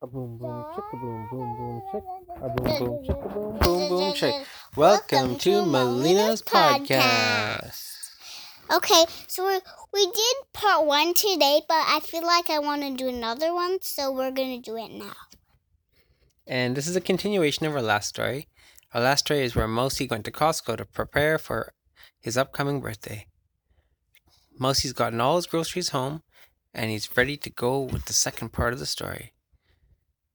A boom boom chicka boom boom boom chick. A boom boom chicka boom boom boom chick. Welcome to Melina's podcast. Okay, so we we did part one today, but I feel like I want to do another one, so we're gonna do it now. And this is a continuation of our last story. Our last story is where Mosi went to Costco to prepare for his upcoming birthday. Mosi's gotten all his groceries home, and he's ready to go with the second part of the story.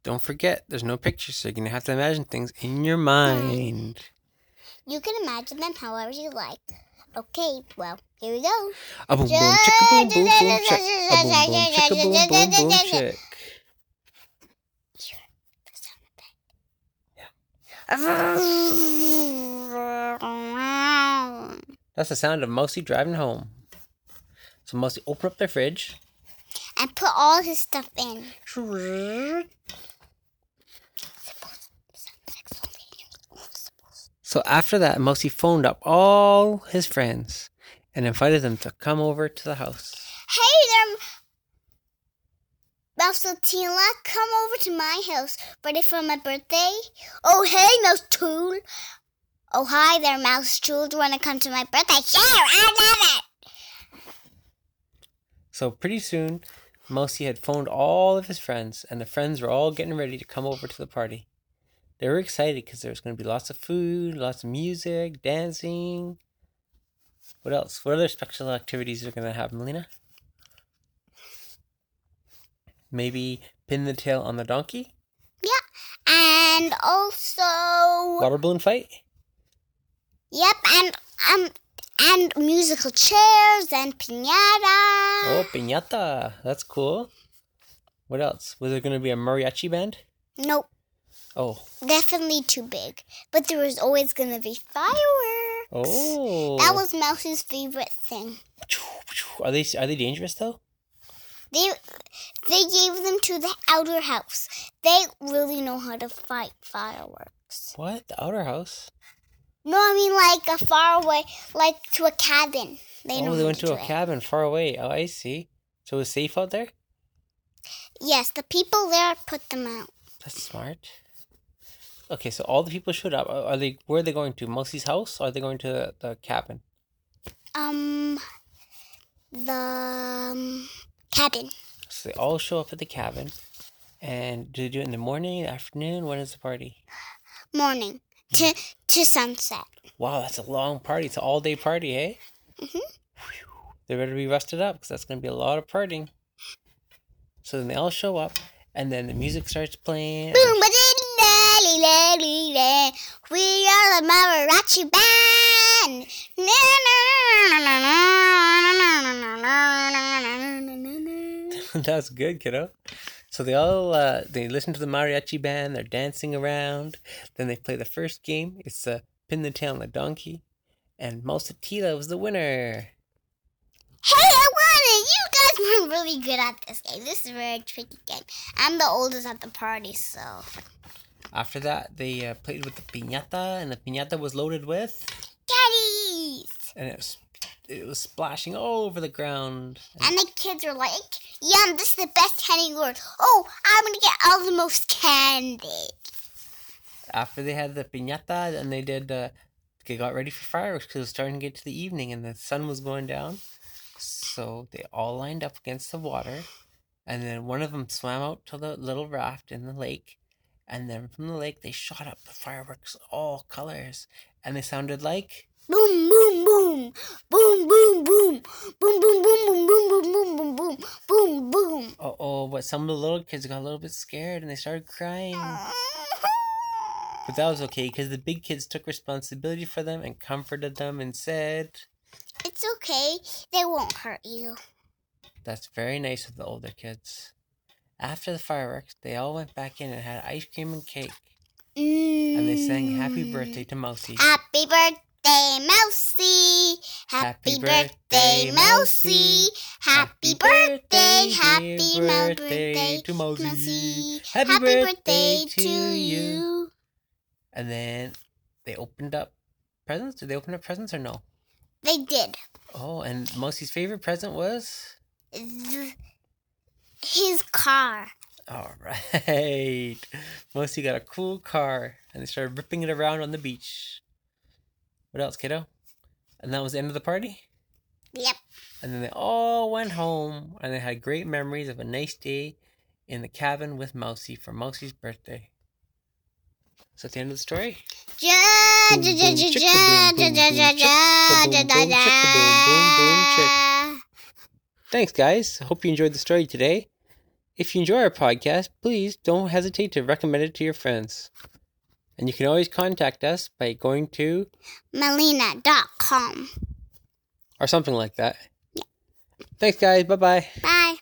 Don't forget, there's no pictures, so you're gonna have to imagine things in your mind. Hmm. You can imagine them however you like. Okay, well, here we go. A boom boom chicka boom boom boom chick. A boom boom chicka boom boom boom chick. That's the sound of Mosi driving home. So Mosi open up their fridge. and put all his stuff in. So after that, Mosi phoned up all his friends and invited them to come over to the house. Hey there, Mousetina, come over to my house. Ready for my birthday? Oh, hey, Mouse Tool. Oh, hi there, Mouse Tool. Do you want to come to my birthday? Sure, I love it. So pretty soon, Mosi had phoned all of his friends, and the friends were all getting ready to come over to the party. They were excited because there was going to be lots of food, lots of music, dancing. What else? What other special activities are going to have, Melina? Maybe pin the tail on the donkey? Yeah. And also, Water balloon fight? yep, and um, and musical chairs and pinata. Oh, piñata. That's cool. What else? Was there going to be a mariachi band? Nope, Oh. definitely too big. But there was always gonna be fireworks. Oh. That was Mouse's favorite thing. Are they are they dangerous though? They they gave them to the outer house. They really know how to fight fireworks. What? The outer house? No, I mean like a far away, like to a cabin. They oh, they went to to a it. cabin far away. Oh, I see. So it was safe out there? Yes, the people there put them out. That's smart. Okay, so all the people showed up. Are they where are they going to? Mosi's house or are they going to the, the cabin? Um, the um, cabin. So they all show up at the cabin. And do they do it in the morning, afternoon? When is the party? Morning to to sunset. Wow, that's a long party. It's an all day party, eh? Mhm. They better be rested up because that's going to be a lot of partying. So then they all show up, and then the music starts playing. Boom, got you That's good, kiddo. So they all uh, they listen to the mariachi band. They're dancing around. Then they play the first game. It's uh, pin the tail on the donkey, and Mosatila was the winner. Hey, I won it! You guys were really good at this game. This is a very tricky game. I'm the oldest at the party, so after that, they uh, played with the piñata, and the piñata was loaded with, Daddies! and it was it was splashing all over the ground. And the kids were like, Yum, this is the best candy world. Oh, I'm gonna get all the most candy. After they had the piñata, and they did. Uh, they got ready for fireworks because it was starting to get to the evening, and the sun was going down. So they all lined up against the water, and then one of them swam out to the little raft in the lake, and then from the lake they shot up the fireworks, all colors, and they sounded like. Boom, boom, boom. Boom, boom, boom. Boom, boom, boom, boom, boom, boom, boom, boom, boom. Boom, boom. Oh, oh, but some of the little kids got a little bit scared and they started crying. But that was okay because the big kids took responsibility for them and comforted them and said, It's okay. They won't hurt you. That's very nice of the older kids. After the fireworks, they all went back in and had ice cream and cake. And they sang happy mm. birthday to Mousie. Happy birthday, Mousie. Happy birthday, Mousie. Happy birthday, happy birthday to Mousy. Mousy. Happy birthday to you. And then they opened up presents. Did they open up presents or no? They did. Oh, and Mousie's favorite present was His car. All right. Mousy got a cool car and they started ripping it around on the beach. What else, kiddo? And that was the end of the party? Yep. And then they all went home and they had great memories of a nice day in the cabin with Mousy for Mousy's birthday. So that's the end of the story. Ja, ja, ja, ja, ja, ja, ja, ja, ja, ja, ja, ja. Thanks, guys. Hope you enjoyed the story today. If you enjoy our podcast, please don't hesitate to recommend it to your friends. And you can always contact us by going to Melina.com. or something like that. Thanks, guys. Bye bye. Bye.